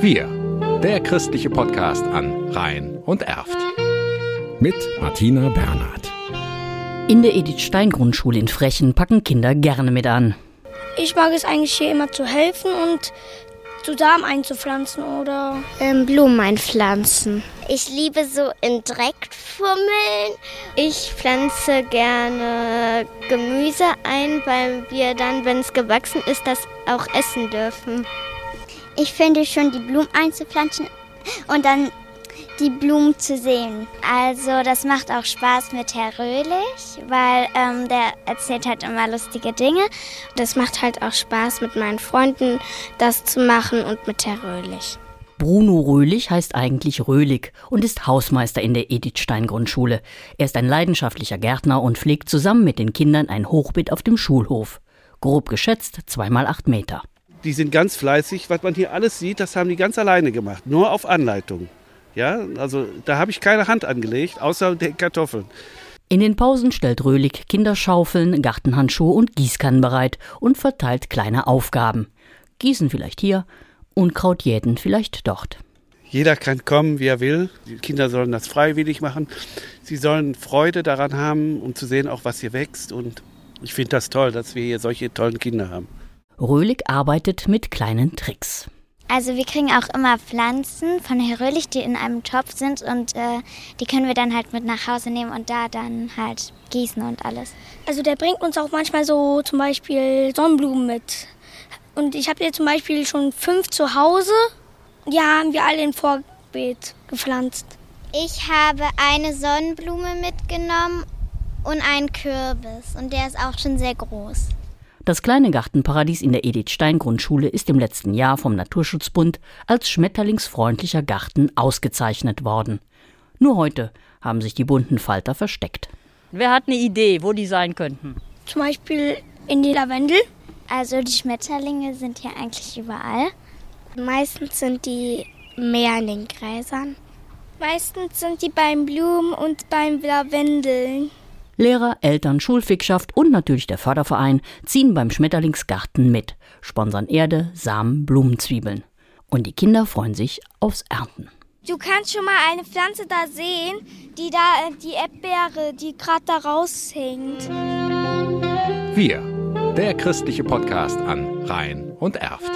Wir, der christliche Podcast an Rhein und Erft. Mit Martina Bernhard. In der Edith Stein Grundschule in Frechen packen Kinder gerne mit an. Ich mag es eigentlich hier immer zu helfen und zu Samen einzupflanzen oder ähm, Blumen einpflanzen. Ich liebe so in Dreck fummeln. Ich pflanze gerne Gemüse ein, weil wir dann, wenn es gewachsen ist, das auch essen dürfen. Ich finde schon, die Blumen einzupflanzen und dann die Blumen zu sehen. Also das macht auch Spaß mit Herr Röhlich, weil ähm, der erzählt halt immer lustige Dinge. Das macht halt auch Spaß mit meinen Freunden, das zu machen und mit Herr Röhlich. Bruno Röhlich heißt eigentlich Röhlig und ist Hausmeister in der Edith Stein Grundschule. Er ist ein leidenschaftlicher Gärtner und pflegt zusammen mit den Kindern ein Hochbeet auf dem Schulhof. Grob geschätzt zweimal acht Meter. Die sind ganz fleißig. Was man hier alles sieht, das haben die ganz alleine gemacht. Nur auf Anleitung. Ja, also da habe ich keine Hand angelegt, außer den Kartoffeln. In den Pausen stellt Röhlig Kinderschaufeln, Gartenhandschuhe und Gießkannen bereit und verteilt kleine Aufgaben. Gießen vielleicht hier, Unkraut jäten vielleicht dort. Jeder kann kommen, wie er will. Die Kinder sollen das freiwillig machen. Sie sollen Freude daran haben, um zu sehen, auch was hier wächst. Und ich finde das toll, dass wir hier solche tollen Kinder haben. Röhlig arbeitet mit kleinen Tricks. Also wir kriegen auch immer Pflanzen von Herr Röhlich, die in einem Topf sind und äh, die können wir dann halt mit nach Hause nehmen und da dann halt gießen und alles. Also der bringt uns auch manchmal so zum Beispiel Sonnenblumen mit. Und ich habe hier zum Beispiel schon fünf zu Hause. Die haben wir alle in Vorbeet gepflanzt. Ich habe eine Sonnenblume mitgenommen und einen Kürbis und der ist auch schon sehr groß. Das kleine Gartenparadies in der Edith Stein Grundschule ist im letzten Jahr vom Naturschutzbund als schmetterlingsfreundlicher Garten ausgezeichnet worden. Nur heute haben sich die bunten Falter versteckt. Wer hat eine Idee, wo die sein könnten? Zum Beispiel in die Lavendel. Also die Schmetterlinge sind hier eigentlich überall. Meistens sind die mehr in den Gräsern. Meistens sind die beim Blumen und beim Lavendeln. Lehrer, Eltern, Schulfickschaft und natürlich der Förderverein ziehen beim Schmetterlingsgarten mit, sponsern Erde, Samen, Blumenzwiebeln. Und die Kinder freuen sich aufs Ernten. Du kannst schon mal eine Pflanze da sehen, die da, die Erdbeere, die gerade da raushängt. Wir, der christliche Podcast an Rhein und Erft.